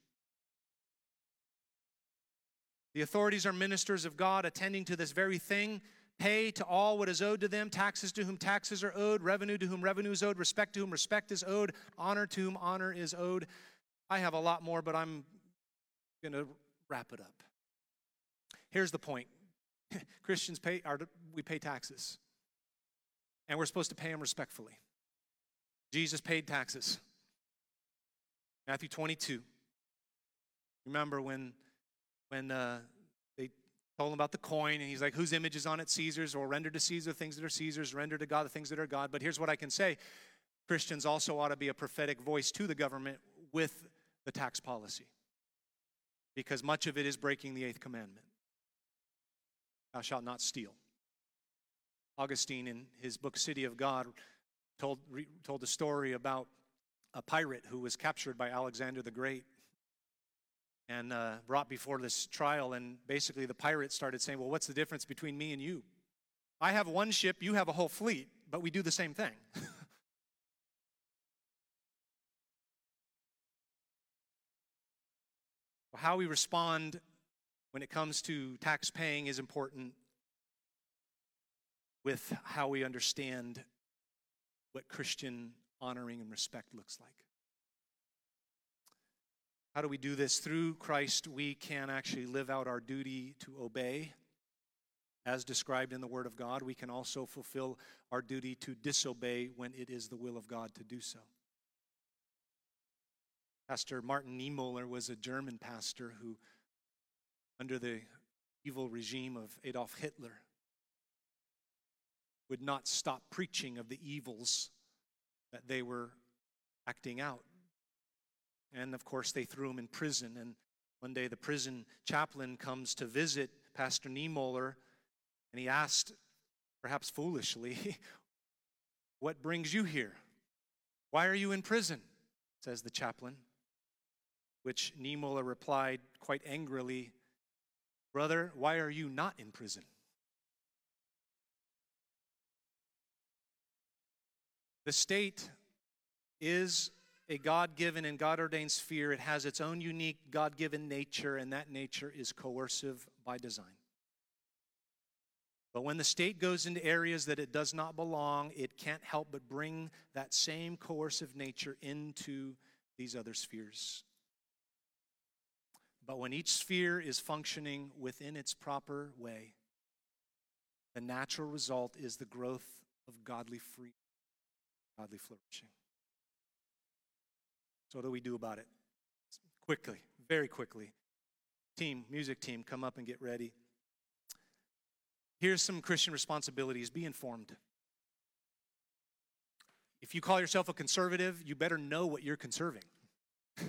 The authorities are ministers of God attending to this very thing. Pay to all what is owed to them, taxes to whom taxes are owed, revenue to whom revenue is owed, respect to whom respect is owed, honor to whom honor is owed. I have a lot more, but I'm going to wrap it up. Here's the point Christians pay, our, we pay taxes, and we're supposed to pay them respectfully. Jesus paid taxes. Matthew 22. Remember when, when uh, they told him about the coin, and he's like, Whose image is on it? Caesar's, or render to Caesar things that are Caesar's, render to God the things that are God. But here's what I can say Christians also ought to be a prophetic voice to the government with the tax policy, because much of it is breaking the eighth commandment. Thou shalt not steal. Augustine, in his book City of God, told, re, told a story about a pirate who was captured by Alexander the Great and uh, brought before this trial. And basically, the pirate started saying, Well, what's the difference between me and you? I have one ship, you have a whole fleet, but we do the same thing. How we respond when it comes to tax paying is important with how we understand what Christian honoring and respect looks like. How do we do this? Through Christ, we can actually live out our duty to obey as described in the Word of God. We can also fulfill our duty to disobey when it is the will of God to do so. Pastor Martin Niemöller was a German pastor who under the evil regime of Adolf Hitler. would not stop preaching of the evils that they were acting out. And of course, they threw him in prison. And one day, the prison chaplain comes to visit Pastor Niemöller, and he asked, perhaps foolishly, What brings you here? Why are you in prison? says the chaplain. Which Niemöller replied quite angrily, Brother, why are you not in prison? The state is a God given and God ordained sphere. It has its own unique God given nature, and that nature is coercive by design. But when the state goes into areas that it does not belong, it can't help but bring that same coercive nature into these other spheres. But when each sphere is functioning within its proper way, the natural result is the growth of godly freedom, godly flourishing. So, what do we do about it? Quickly, very quickly. Team, music team, come up and get ready. Here's some Christian responsibilities be informed. If you call yourself a conservative, you better know what you're conserving.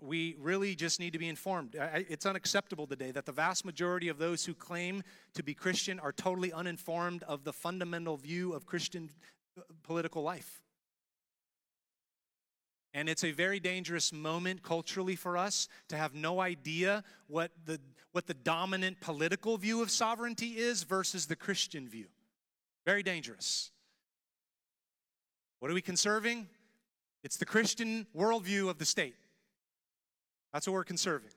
we really just need to be informed. It's unacceptable today that the vast majority of those who claim to be Christian are totally uninformed of the fundamental view of Christian uh, political life. And it's a very dangerous moment culturally for us to have no idea what the, what the dominant political view of sovereignty is versus the Christian view. Very dangerous. What are we conserving? It's the Christian worldview of the state. That's what we're conserving.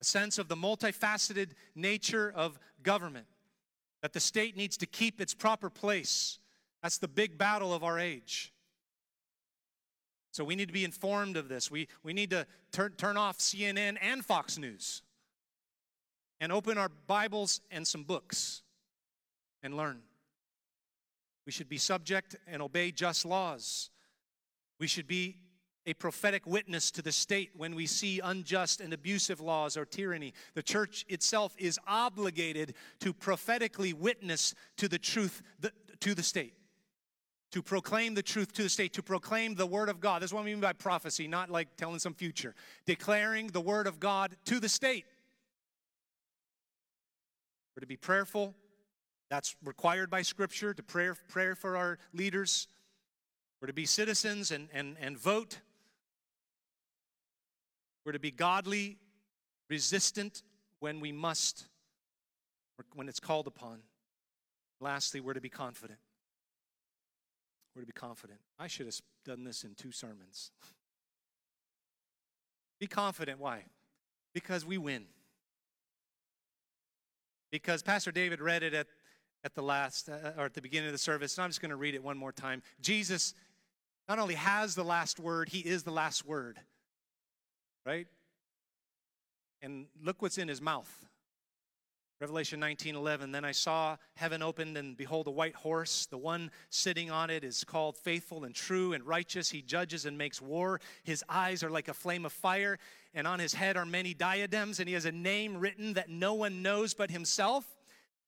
A sense of the multifaceted nature of government, that the state needs to keep its proper place. That's the big battle of our age. So we need to be informed of this. We, we need to turn, turn off CNN and Fox News and open our Bibles and some books and learn. We should be subject and obey just laws. We should be a prophetic witness to the state when we see unjust and abusive laws or tyranny. The church itself is obligated to prophetically witness to the truth to the state to proclaim the truth to the state, to proclaim the word of God. That's what I mean by prophecy, not like telling some future. Declaring the word of God to the state. We're to be prayerful. That's required by Scripture to pray, pray for our leaders. We're to be citizens and, and, and vote. We're to be godly, resistant when we must, when it's called upon. Lastly, we're to be confident. We're to be confident. I should have done this in two sermons. be confident. Why? Because we win. Because Pastor David read it at, at the last, uh, or at the beginning of the service, and I'm just going to read it one more time. Jesus not only has the last word, he is the last word. Right? And look what's in his mouth. Revelation 19 11. Then I saw heaven opened, and behold, a white horse. The one sitting on it is called faithful and true and righteous. He judges and makes war. His eyes are like a flame of fire, and on his head are many diadems, and he has a name written that no one knows but himself.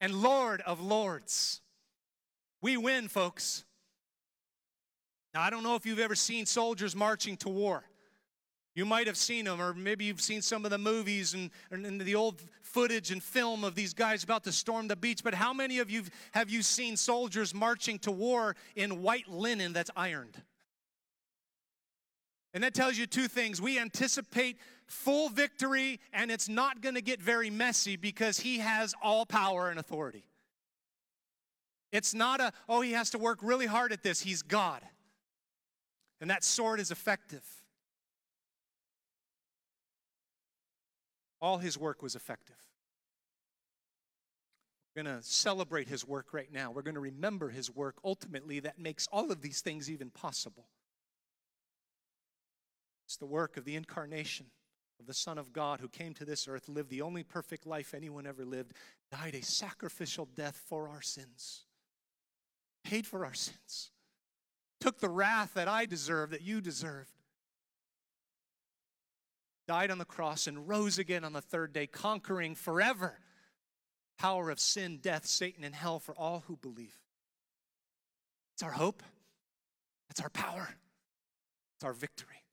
and Lord of Lords. We win, folks. Now, I don't know if you've ever seen soldiers marching to war. You might have seen them, or maybe you've seen some of the movies and, and, the old footage and film of these guys about to storm the beach. But how many of you have you seen soldiers marching to war in white linen that's ironed? And that tells you two things. We anticipate full victory, and it's not going to get very messy because he has all power and authority. It's not a, oh, he has to work really hard at this. He's God. And that sword is effective. All his work was effective. We're going to celebrate his work right now. We're going to remember his work ultimately that makes all of these things even possible. It's the work of the incarnation of the Son of God who came to this earth, lived the only perfect life anyone ever lived, died a sacrificial death for our sins, paid for our sins, took the wrath that I deserved, that you deserved, died on the cross, and rose again on the third day, conquering forever power of sin, death, Satan, and hell for all who believe. It's our hope. It's our power. It's our victory.